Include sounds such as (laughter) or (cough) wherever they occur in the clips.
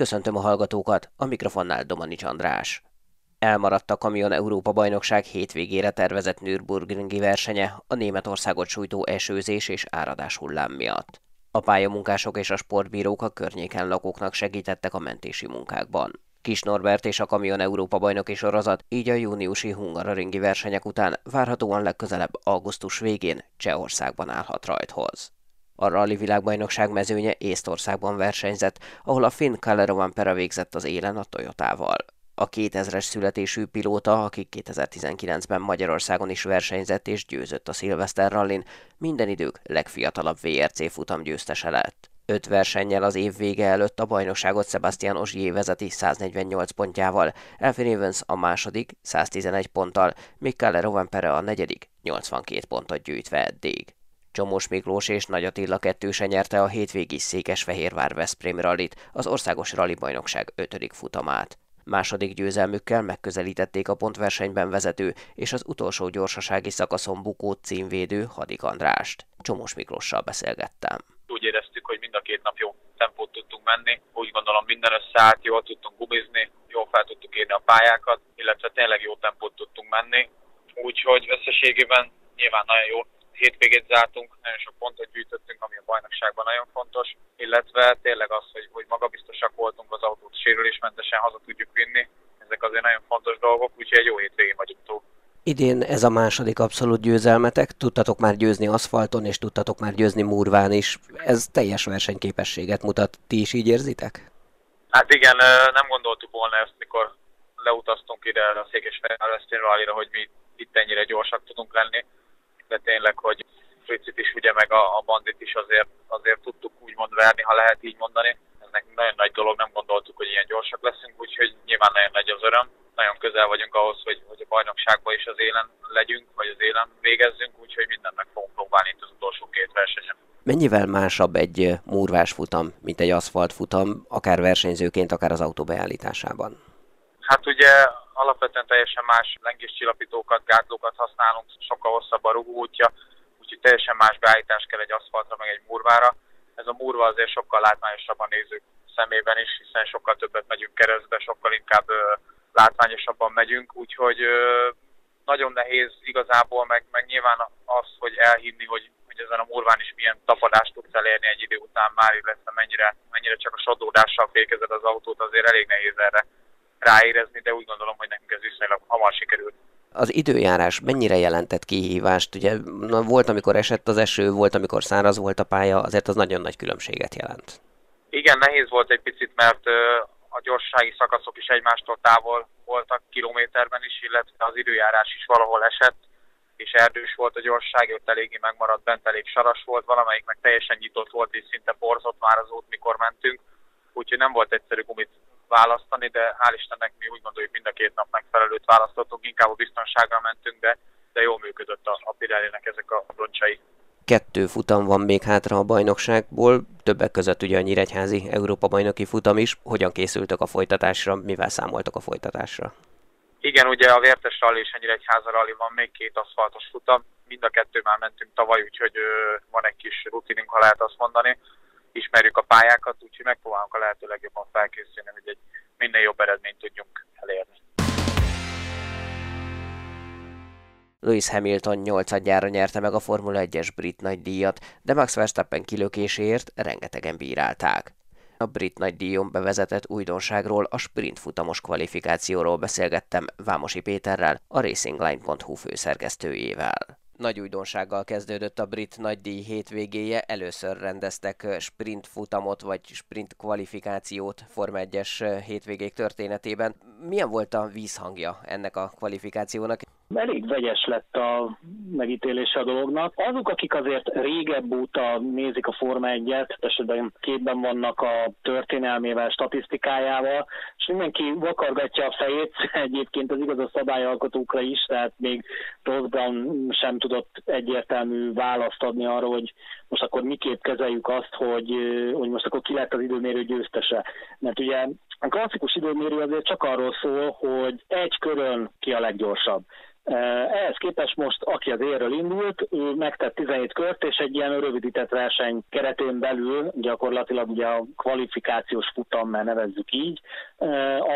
Köszöntöm a hallgatókat, a mikrofonnál Domanics András. Elmaradt a Kamion Európa bajnokság hétvégére tervezett Nürburgringi versenye a Németországot sújtó esőzés és áradás hullám miatt. A pályamunkások és a sportbírók a környéken lakóknak segítettek a mentési munkákban. Kis Norbert és a Kamion Európa bajnoki sorozat így a júniusi Hungaroringi versenyek után várhatóan legközelebb augusztus végén Csehországban állhat rajthoz. A rally világbajnokság mezőnye Észtországban versenyzett, ahol a finn Callerovan Pera végzett az élen a Toyotával. A 2000-es születésű pilóta, aki 2019-ben Magyarországon is versenyzett és győzött a Szilveszter rallin, minden idők legfiatalabb VRC futam győztese lett. Öt versennyel az év vége előtt a bajnokságot Sebastian Ogier vezeti 148 pontjával, Elfin Evans a második 111 ponttal, míg Kalle Pere a negyedik 82 pontot gyűjtve eddig. Csomós Miklós és Nagy Attila kettőse nyerte a hétvégi Székesfehérvár Veszprém rallit, az országos rally bajnokság ötödik futamát. Második győzelmükkel megközelítették a pontversenyben vezető és az utolsó gyorsasági szakaszon bukó címvédő Hadik Andrást. Csomós Miklóssal beszélgettem. Úgy éreztük, hogy mind a két nap jó tempót tudtunk menni. Úgy gondolom minden összeállt, jól tudtunk gumizni, jól fel tudtuk érni a pályákat, illetve tényleg jó tempót tudtunk menni. Úgyhogy összességében nyilván nagyon jó hétvégét zártunk, nagyon sok pontot gyűjtöttünk, ami a bajnokságban nagyon fontos, illetve tényleg az, hogy, hogy magabiztosak voltunk az autót sérülésmentesen haza tudjuk vinni. Ezek azért nagyon fontos dolgok, úgyhogy egy jó hétvégén vagyunk túl. Idén ez a második abszolút győzelmetek, tudtatok már győzni aszfalton, és tudtatok már győzni murván is. Ez teljes versenyképességet mutat. Ti is így érzitek? Hát igen, nem gondoltuk volna ezt, mikor leutaztunk ide a Székesfehérvárra, hogy mi itt ennyire gyorsak tudunk lenni de tényleg, hogy Fricit is ugye meg a, a bandit is azért, azért tudtuk úgymond verni, ha lehet így mondani. Ez nekünk nagyon nagy dolog, nem gondoltuk, hogy ilyen gyorsak leszünk, úgyhogy nyilván nagyon nagy az öröm. Nagyon közel vagyunk ahhoz, hogy, hogy a bajnokságban is az élen legyünk, vagy az élen végezzünk, úgyhogy mindent meg fogunk próbálni itt az utolsó két versenyen. Mennyivel másabb egy murvás futam, mint egy aszfalt futam, akár versenyzőként, akár az autó beállításában? Hát ugye alapvetően teljesen más lengéscsillapítókat, gátlókat használunk, sokkal hosszabb a rugóútja, úgyhogy teljesen más beállítás kell egy aszfaltra, meg egy murvára. Ez a murva azért sokkal látványosabb a nézők szemében is, hiszen sokkal többet megyünk keresztbe, sokkal inkább ö, látványosabban megyünk, úgyhogy ö, nagyon nehéz igazából, meg, meg nyilván az, hogy elhinni, hogy, hogy ezen a murván is milyen tapadást tudsz elérni egy idő után már, illetve mennyire, mennyire csak a sodódással fékezed az autót, azért elég nehéz erre ráérezni, de úgy gondolom, hogy nekünk ez viszonylag hamar sikerült. Az időjárás mennyire jelentett kihívást? Ugye na, volt, amikor esett az eső, volt, amikor száraz volt a pálya, azért az nagyon nagy különbséget jelent. Igen, nehéz volt egy picit, mert a gyorsági szakaszok is egymástól távol voltak kilométerben is, illetve az időjárás is valahol esett, és erdős volt a gyorság, ott eléggé megmaradt, bent elég saras volt, valamelyik meg teljesen nyitott volt, és szinte porzott már az út, mikor mentünk, úgyhogy nem volt egyszerű gumit választani, de hál' Istennek mi úgy gondoljuk mind a két nap megfelelőt választottunk, inkább a biztonságra mentünk, de, de jól működött a, a Pirelli-nek ezek a roncsai. Kettő futam van még hátra a bajnokságból, többek között ugye a Nyíregyházi Európa bajnoki futam is. Hogyan készültek a folytatásra, mivel számoltak a folytatásra? Igen, ugye a Vértes Rally és a Nyíregyháza Rally van még két aszfaltos futam. Mind a kettő már mentünk tavaly, úgyhogy van egy kis rutinunk, ha lehet azt mondani ismerjük a pályákat, úgyhogy megpróbálunk a lehető legjobban felkészülni, hogy egy minél jobb eredményt tudjunk elérni. Lewis Hamilton nyolcadjára nyerte meg a Formula 1-es brit nagydíjat, de Max Verstappen kilökéséért rengetegen bírálták. A brit nagydíjon bevezetett újdonságról, a sprint futamos kvalifikációról beszélgettem Vámosi Péterrel, a racingline.hu főszerkesztőjével. Nagy újdonsággal kezdődött a brit nagydíj hétvégéje. Először rendeztek sprint futamot vagy sprint kvalifikációt Forma 1-es hétvégék történetében. Milyen volt a vízhangja ennek a kvalifikációnak? Elég vegyes lett a megítélése a dolognak. Azok, akik azért régebb óta nézik a Forma 1-et, esetben képben vannak a történelmével, statisztikájával, és mindenki vakargatja a fejét, (laughs) egyébként az igaz a szabályalkotókra is, tehát még Ross Brown sem tudott egyértelmű választ adni arra, hogy most akkor miképp kezeljük azt, hogy, hogy most akkor ki lett az időmérő győztese. Mert ugye a klasszikus időmérő azért csak arról szól, hogy egy körön ki a leggyorsabb. Ehhez képest most, aki az érről indult, ő megtett 17 kört, és egy ilyen rövidített verseny keretén belül, gyakorlatilag ugye a kvalifikációs futam, mert nevezzük így,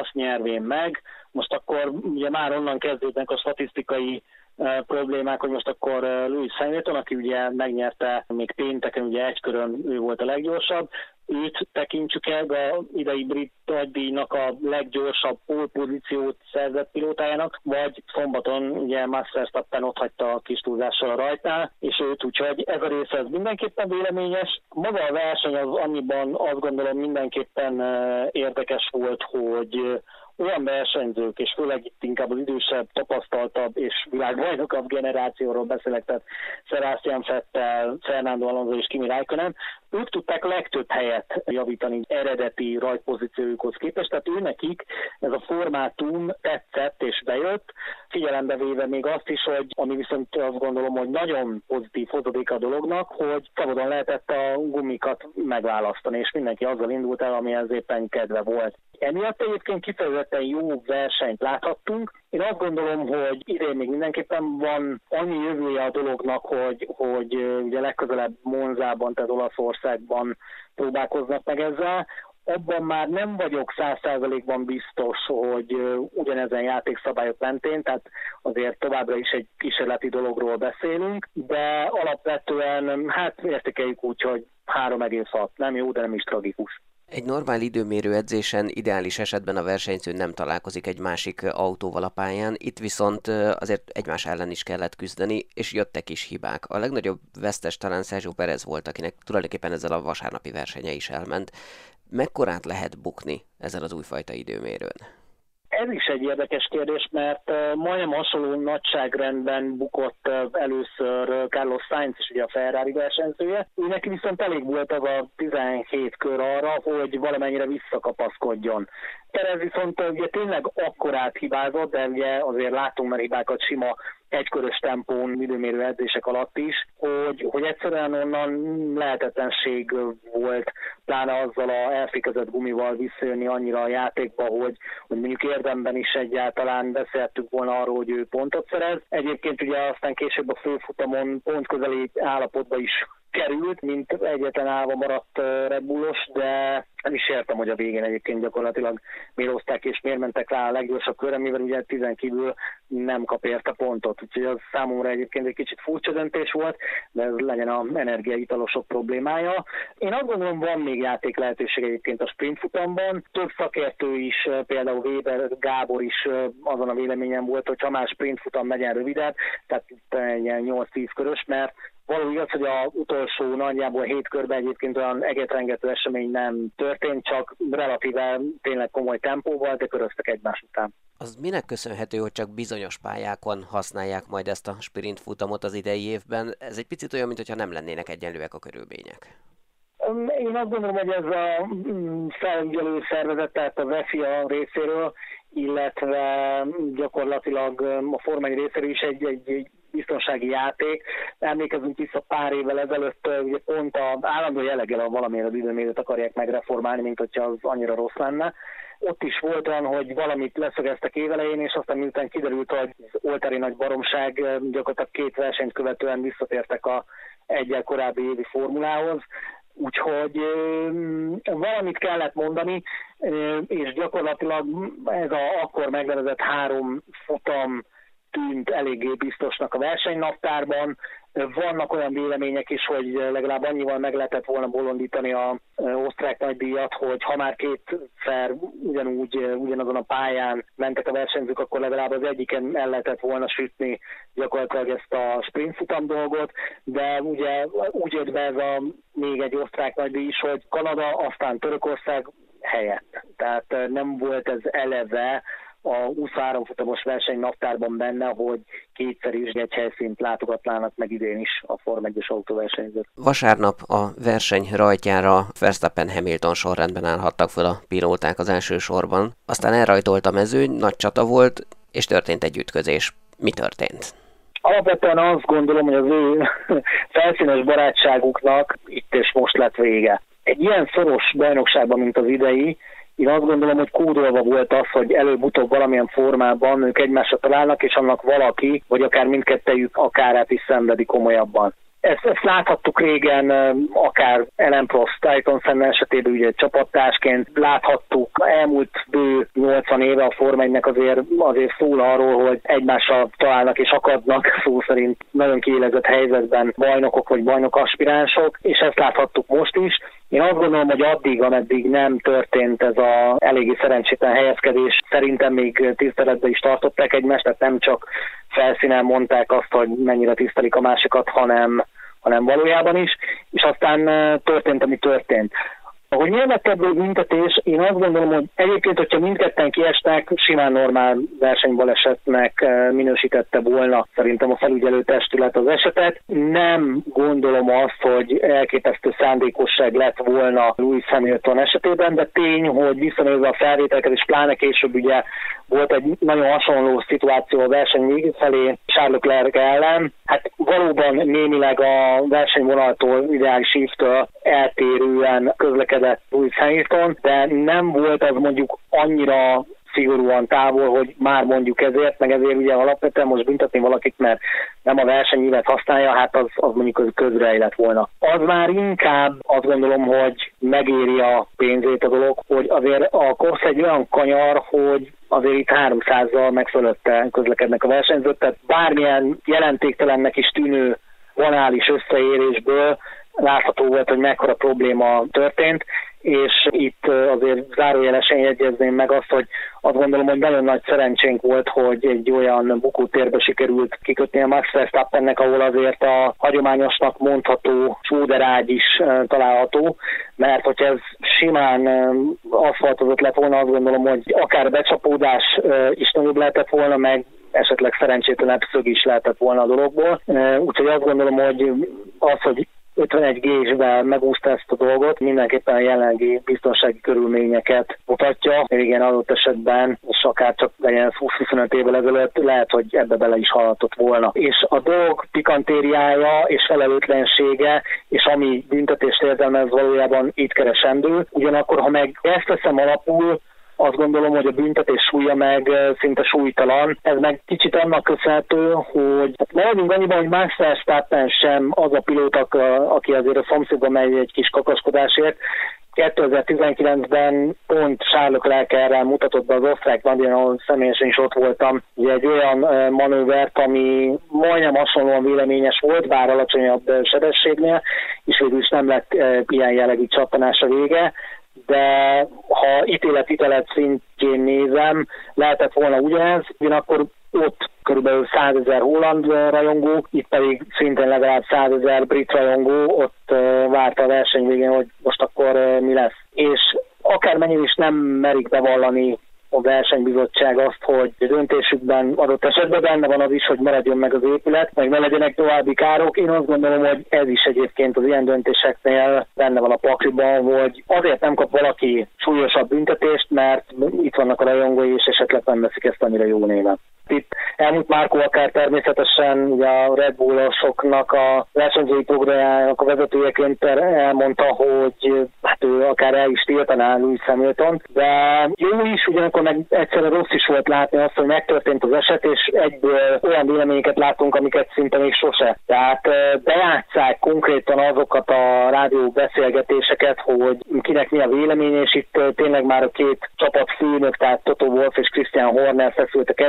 azt nyervén meg. Most akkor ugye már onnan kezdődnek a statisztikai problémák, hogy most akkor Louis Hamilton, aki ugye megnyerte még pénteken, ugye egy körön ő volt a leggyorsabb, őt tekintsük el a idei brit nagydíjnak a leggyorsabb pozíciót szerzett pilótájának, vagy szombaton ugye Max Verstappen ott hagyta a kis túlzással a rajtnál, és őt úgyhogy ez a része ez mindenképpen véleményes. Maga a verseny az annyiban azt gondolom mindenképpen érdekes volt, hogy olyan versenyzők, és főleg itt inkább az idősebb, tapasztaltabb és világbajnokabb generációról beszélek, tehát Sebastian Fettel, Fernando Alonso és Kimi Räikkönen, ők tudták legtöbb helyet javítani eredeti rajtpozíciójukhoz képest, tehát ő nekik ez a formátum tetszett és bejött, figyelembe véve még azt is, hogy ami viszont azt gondolom, hogy nagyon pozitív hozadék a dolognak, hogy szabadon lehetett a gumikat megválasztani, és mindenki azzal indult el, amihez éppen kedve volt. Emiatt egyébként kifejezetten jó versenyt láthattunk. Én azt gondolom, hogy idén még mindenképpen van annyi jövője a dolognak, hogy, hogy ugye legközelebb Monzában, tehát Olaszországban próbálkoznak meg ezzel abban már nem vagyok száz százalékban biztos, hogy ugyanezen játékszabályok mentén, tehát azért továbbra is egy kísérleti dologról beszélünk, de alapvetően hát értékeljük úgy, hogy 3,6 nem jó, de nem is tragikus. Egy normál időmérő edzésen ideális esetben a versenyző nem találkozik egy másik autóval a pályán, itt viszont azért egymás ellen is kellett küzdeni, és jöttek is hibák. A legnagyobb vesztes talán Sergio Perez volt, akinek tulajdonképpen ezzel a vasárnapi versenye is elment. Mekkorát lehet bukni ezzel az újfajta időmérőn? Ez is egy érdekes kérdés, mert majdnem hasonló nagyságrendben bukott először Carlos Sainz is ugye a Ferrari versenyzője. Neki viszont elég volt az a 17 kör arra, hogy valamennyire visszakapaszkodjon. Perez viszont ugye tényleg akkorát hibázott, de ugye azért látunk már hibákat sima egykörös tempón időmérő edzések alatt is, hogy, hogy egyszerűen onnan lehetetlenség volt, pláne azzal a elfékezett gumival visszajönni annyira a játékba, hogy, hogy mondjuk érdemben is egyáltalán beszéltük volna arról, hogy ő pontot szerez. Egyébként ugye aztán később a főfutamon pont közeli állapotba is került, mint egyetlen állva maradt Red Bullos, de nem is értem, hogy a végén egyébként gyakorlatilag miért hozták és miért mentek rá a leggyorsabb körre, mivel ugye tizen kívül nem kap érte pontot. Úgyhogy az számomra egyébként egy kicsit furcsa döntés volt, de ez legyen a energiaitalosok problémája. Én azt gondolom, van még játék lehetőség egyébként a sprint futamban. Több szakértő is, például Weber, Gábor is azon a véleményen volt, hogy ha már sprint futam legyen rövidebb, tehát egy 8-10 körös, mert Való igaz, hogy a utolsó nagyjából hét körben egyébként olyan egetrengető esemény nem történt, csak relatíve tényleg komoly tempóval, de köröztek egymás után. Az minek köszönhető, hogy csak bizonyos pályákon használják majd ezt a sprint futamot az idei évben? Ez egy picit olyan, mintha nem lennének egyenlőek a körülmények. Én azt gondolom, hogy ez a mm, felügyelő szervezet, tehát a VEFIA részéről, illetve gyakorlatilag a Forma részéről is egy, egy, egy biztonsági játék. Emlékezünk vissza pár évvel ezelőtt, ugye pont az állandó jelleggel valamiért az időmérőt akarják megreformálni, mint hogyha az annyira rossz lenne. Ott is volt olyan, hogy valamit leszögeztek évelején, és aztán miután kiderült, hogy az oltári nagy baromság, gyakorlatilag két versenyt követően visszatértek a egyel korábbi évi formulához, Úgyhogy valamit kellett mondani, és gyakorlatilag ez a akkor megnevezett három futam tűnt eléggé biztosnak a versenynaptárban. Vannak olyan vélemények is, hogy legalább annyival meg lehetett volna bolondítani a osztrák nagydíjat, hogy ha már kétszer ugyanúgy, ugyanazon a pályán mentek a versenyzők, akkor legalább az egyiken el lehetett volna sütni gyakorlatilag ezt a sprint futam dolgot, de ugye úgy jött be ez a még egy osztrák nagydíj is, hogy Kanada, aztán Törökország helyett. Tehát nem volt ez eleve a 23 futamos verseny naptárban benne, hogy kétszer is egy helyszínt látogatnának meg idén is a Form 1-es autóversenyzők. Vasárnap a verseny rajtjára Verstappen Hamilton sorrendben állhattak fel a pilóták az első sorban. Aztán elrajtolt a mezőny, nagy csata volt, és történt egy ütközés. Mi történt? Alapvetően azt gondolom, hogy az ő felszínes barátságuknak itt és most lett vége. Egy ilyen szoros bajnokságban, mint az idei, Én azt gondolom, hogy kódolva volt az, hogy előbb-utóbb valamilyen formában ők egymásra találnak, és annak valaki, vagy akár mindkettejük akárát is szenvedi komolyabban. Ezt, ezt láthattuk régen, akár Ellen Prost, Titan Senna esetében ugye csapattársként láthattuk elmúlt bő 80 éve a Forma 1 azért, azért szól arról, hogy egymással találnak és akadnak, szó szerint nagyon kiélezett helyzetben bajnokok vagy bajnok aspiránsok, és ezt láthattuk most is. Én azt gondolom, hogy addig, ameddig nem történt ez a eléggé szerencsétlen helyezkedés, szerintem még tiszteletbe is tartották egymást, tehát nem csak felszínen mondták azt, hogy mennyire tisztelik a másikat, hanem, hanem valójában is, és aztán történt, ami történt. Ahogy lett ebből büntetés, én azt gondolom, hogy egyébként, hogyha mindketten kiestek, simán normál versenybalesetnek eh, minősítette volna szerintem a felügyelő testület az esetet. Nem gondolom azt, hogy elképesztő szándékosság lett volna Louis Hamilton esetében, de tény, hogy visszanézve a felvételeket, és pláne később ugye volt egy nagyon hasonló szituáció a verseny felé Charles Leclerc ellen. Hát valóban némileg a versenyvonaltól, ideális ívtől eltérően közlekedett Louis Hamilton, de nem volt az mondjuk annyira szigorúan távol, hogy már mondjuk ezért, meg ezért ugye alapvetően most büntetni valakit, mert nem a versenyévet használja, hát az, az mondjuk közreélet volna. Az már inkább azt gondolom, hogy megéri a pénzét a dolog, hogy azért a korsz egy olyan kanyar, hogy azért itt 300-zal meg fölötte közlekednek a versenyzők, tehát bármilyen jelentéktelennek is tűnő banális összeérésből látható volt, hogy mekkora probléma történt, és itt azért zárójelesen jegyezném meg azt, hogy azt gondolom, hogy nagyon nagy szerencsénk volt, hogy egy olyan bukótérbe sikerült kikötni a Max Verstappennek, ahol azért a hagyományosnak mondható csúderágy is található, mert hogy ez simán aszfaltozott lett volna, azt gondolom, hogy akár becsapódás is nagyobb lehetett volna, meg esetleg szerencsétlenebb szög is lehetett volna a dologból. Úgyhogy azt gondolom, hogy az, hogy 51 gésbe megúszta ezt a dolgot, mindenképpen a jelenlegi biztonsági körülményeket mutatja. Igen, adott esetben, és akár csak legyen 20-25 évvel ezelőtt, lehet, hogy ebbe bele is hallhatott volna. És a dolg pikantériája és felelőtlensége, és ami büntetést érdelmez valójában itt keresendő. Ugyanakkor, ha meg ezt teszem alapul, azt gondolom, hogy a büntetés súlya meg szinte súlytalan. Ez meg kicsit annak köszönhető, hogy hát maradjunk annyiban, hogy Max Verstappen sem az a pilóta, aki azért a szomszédban megy egy kis kakaskodásért, 2019-ben pont Sárlok Lelkerrel mutatott be az osztrák nagyon, ahol személyesen is ott voltam, egy olyan manővert, ami majdnem hasonlóan véleményes volt, bár alacsonyabb sebességnél, és végül is nem lett ilyen jellegű csattanás a vége, de ha ítélet-ítélet szintjén nézem, lehetett volna ugyanez, ugyanakkor ott körülbelül 100 ezer holland rajongó, itt pedig szintén legalább 100 ezer brit rajongó, ott várta a verseny végén, hogy most akkor mi lesz. És akármennyire is nem merik bevallani a versenybizottság azt, hogy döntésükben adott esetben benne van az is, hogy maradjon meg az épület, meg ne legyenek további károk. Én azt gondolom, hogy ez is egyébként az ilyen döntéseknél benne van a pakliban, hogy azért nem kap valaki súlyosabb büntetést, mert itt vannak a rajongói, és esetleg nem veszik ezt annyira jó néven. Itt elmúlt Márkó akár természetesen ugye a Red Bullosoknak a versenyzői programjának a vezetőjeként elmondta, hogy hát ő akár el is tiltaná Louis Hamilton, de jó is, ugyanakkor meg egyszerűen rossz is volt látni azt, hogy megtörtént az eset, és egyből olyan véleményeket látunk, amiket szinte még sose. Tehát bejátszák konkrétan azokat a rádió beszélgetéseket, hogy kinek mi a vélemény, és itt tényleg már a két csapat főnök, tehát Toto Wolf és Christian Horner feszültek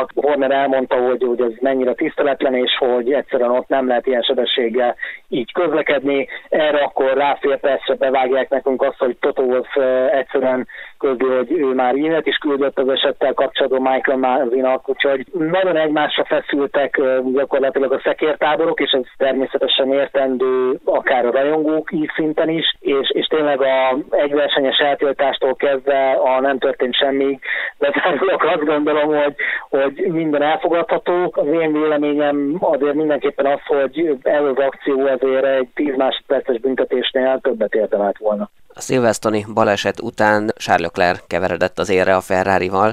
egymásnak. Horner elmondta, hogy, hogy ez mennyire tiszteletlen, és hogy egyszerűen ott nem lehet ilyen sebességgel így közlekedni. Erre akkor ráfér persze bevágják nekünk azt, hogy Toto Wolf egyszerűen közli, hogy ő már e is küldött az esettel kapcsolatban Michael Marvinak, úgyhogy nagyon egymásra feszültek gyakorlatilag a szekértáborok, és ez természetesen értendő akár a rajongók így szinten is, és, és tényleg a egyversenyes eltiltástól kezdve a nem történt semmi, de (laughs) azt gondolom, hogy, hogy minden elfogadható. Az én véleményem azért mindenképpen az, hogy ez az akció azért egy 10 másodperces büntetésnél többet érdemelt volna. A szilvesztoni baleset után Charles Leclerc keveredett az érre a Ferrari-val,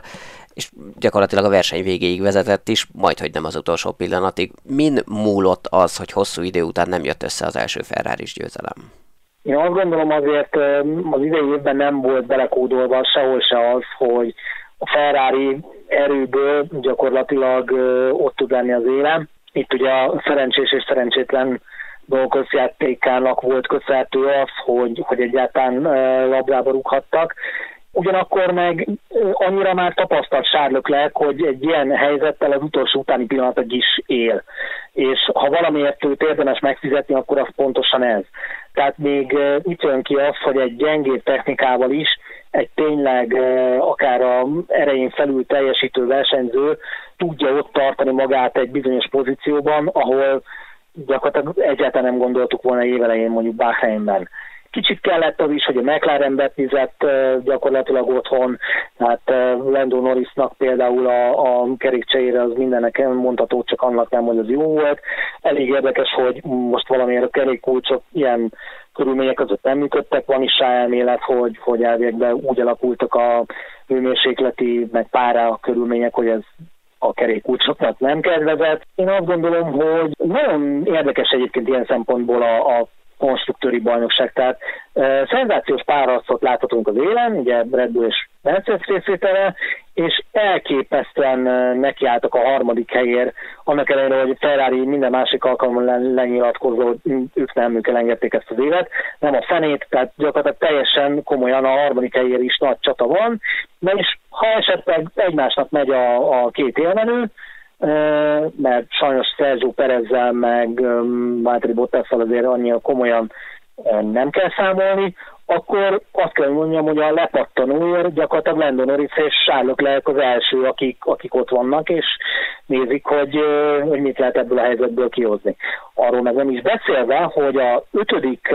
és gyakorlatilag a verseny végéig vezetett is, majd hogy nem az utolsó pillanatig. Min múlott az, hogy hosszú idő után nem jött össze az első ferrari győzelem? Én azt gondolom azért az idei évben nem volt belekódolva sehol se az, hogy a Ferrari erőből gyakorlatilag ott tud lenni az élem. Itt ugye a szerencsés és szerencsétlen dolgozjátékának volt köszönhető az, hogy, hogy egyáltalán labdába rúghattak. Ugyanakkor meg annyira már tapasztalt sárlöklek, hogy egy ilyen helyzettel az utolsó utáni pillanatig is él. És ha valamiért őt érdemes megfizetni, akkor az pontosan ez. Tehát még itt jön ki az, hogy egy gyengébb technikával is egy tényleg akár a erején felül teljesítő versenyző tudja ott tartani magát egy bizonyos pozícióban, ahol gyakorlatilag egyáltalán nem gondoltuk volna évelején mondjuk Bahreinben. Kicsit kellett az is, hogy a McLaren betizett gyakorlatilag otthon, tehát Lando Norrisnak például a, a kerékcseére az mindennek mondható, csak annak nem, hogy az jó volt. Elég érdekes, hogy most valamiért a kerékkulcsok ilyen körülmények között nem működtek. Van is elmélet, hogy, hogy elvégben úgy alakultak a hőmérsékleti, meg pára körülmények, hogy ez a kerékkulcsoknak nem kedvezett. Én azt gondolom, hogy nagyon érdekes egyébként ilyen szempontból a, a konstruktőri bajnokság. Tehát e, szenzációs párharcot láthatunk az élen, ugye Red Bull és Mercedes részvétele, és elképesztően nekiálltak a harmadik helyért, annak ellenére, hogy Ferrari minden másik alkalommal lenyilatkozó, hogy ők nem, ők elengedték ezt az évet, nem a fenét, tehát gyakorlatilag teljesen komolyan a harmadik helyért is nagy csata van, na és ha esetleg egymásnak megy a, a két élmenő, mert sajnos Sergio Perezzel meg Valtteri Bottasszal azért annyira komolyan nem kell számolni, akkor azt kell mondjam, hogy a lepattanóért gyakorlatilag Lando Norris és Sárlok lehet az első, akik, akik ott vannak, és nézik, hogy, hogy mit lehet ebből a helyzetből kihozni. Arról meg nem is beszélve, hogy a ötödik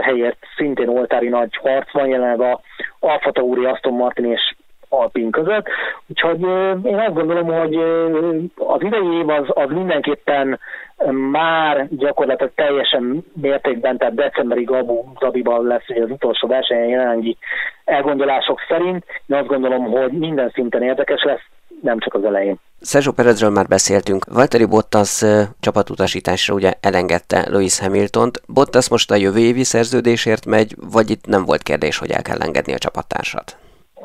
helyért szintén oltári nagy harc van jelenleg a Alfa Tauri, Aston Martin és Alpin között. Úgyhogy én azt gondolom, hogy az idei év az, az mindenképpen már gyakorlatilag teljesen mértékben, tehát decemberig Abu Dhabiban lesz ugye az utolsó versenyen jelenlegi elgondolások szerint. Én azt gondolom, hogy minden szinten érdekes lesz, nem csak az elején. Sergio Perezről már beszéltünk. Valtteri Bottas csapatutasításra ugye elengedte Lewis Hamiltont. Bottas most a jövő évi szerződésért megy, vagy itt nem volt kérdés, hogy el kell engedni a csapattársat?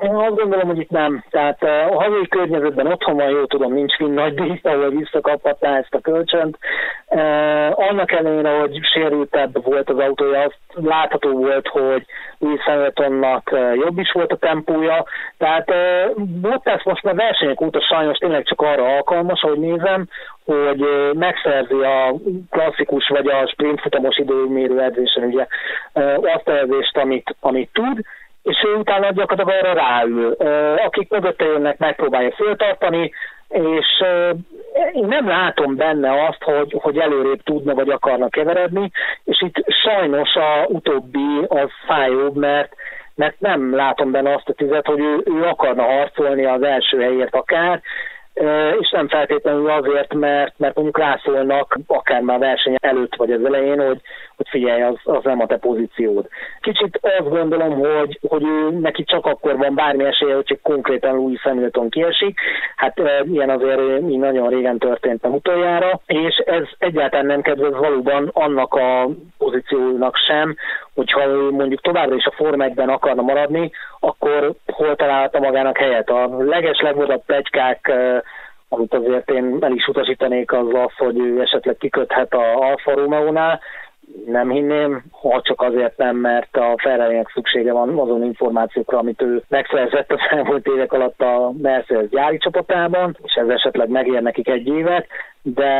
Én azt gondolom, hogy itt nem. Tehát eh, a hazai környezetben otthon van, jó tudom, nincs finn nagy dísz, ahol visszakaphatná ezt a kölcsönt. Eh, annak ellenére, hogy sérültebb volt az autója, azt látható volt, hogy Louis Hamiltonnak eh, jobb is volt a tempója. Tehát Bottas most már versenyek óta sajnos tényleg csak arra alkalmas, ahogy nézem, hogy megszerzi a klasszikus vagy a sprint futamos időmérő edzésen ugye azt a edzést, amit, amit tud, és ő utána gyakorlatilag arra ráül. Akik mögötte jönnek, megpróbálja föltartani, és én nem látom benne azt, hogy, hogy előrébb tudna vagy akarna keveredni, és itt sajnos a utóbbi az fájóbb, mert mert nem látom benne azt a tüzet, hogy ő, ő akarna harcolni az első helyért akár, és nem feltétlenül azért, mert, mert mondjuk rászólnak akár már verseny előtt vagy az elején, hogy, hogy figyelj, az, az nem a te pozíciód. Kicsit azt gondolom, hogy, hogy ő neki csak akkor van bármi esélye, hogy csak konkrétan Louis Hamilton kiesik. Hát ilyen azért így nagyon régen történt nem utoljára, és ez egyáltalán nem kedvez valóban annak a pozíciónak sem, hogyha ő mondjuk továbbra is a Form 1 akarna maradni, akkor hol találta magának helyet. A leges legmagasabb pegykák amit azért én el is utasítanék az az, hogy ő esetleg kiköthet a Alfa Romeo-nál, nem hinném, ha csak azért nem, mert a ferrari szüksége van azon információkra, amit ő megszerzett az elmúlt évek alatt a Mercedes gyári csapatában, és ez esetleg megér nekik egy évet, de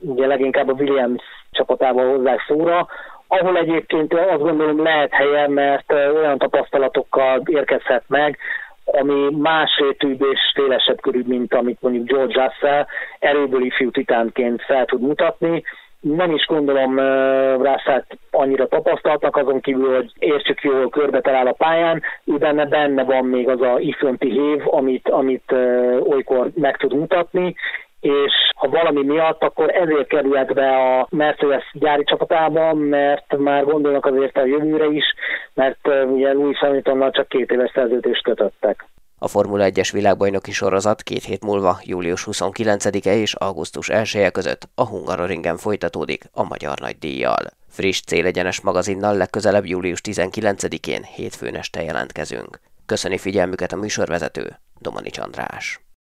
ugye leginkább a Williams csapatában hozzák szóra, ahol egyébként azt gondolom lehet helye, mert olyan tapasztalatokkal érkezhet meg, ami más rétűbb és szélesebb körül, mint amit mondjuk George Russell erőből ifjú titánként fel tud mutatni. Nem is gondolom uh, Russell annyira tapasztaltnak, azon kívül, hogy értsük jól körbe talál a pályán, ő benne, benne van még az a ifönti hév, amit, amit uh, olykor meg tud mutatni, és ha valami miatt, akkor ezért kerülhet be a Mercedes gyári csapatába, mert már gondolnak azért a jövőre is, mert ugye Louis Hamiltonnal csak két éves szerződést kötöttek. A Formula 1-es világbajnoki sorozat két hét múlva, július 29-e és augusztus 1 -e között a Hungaroringen folytatódik a Magyar Nagydíjjal. Friss célegyenes magazinnal legközelebb július 19-én hétfőn este jelentkezünk. Köszöni figyelmüket a műsorvezető, Domani András.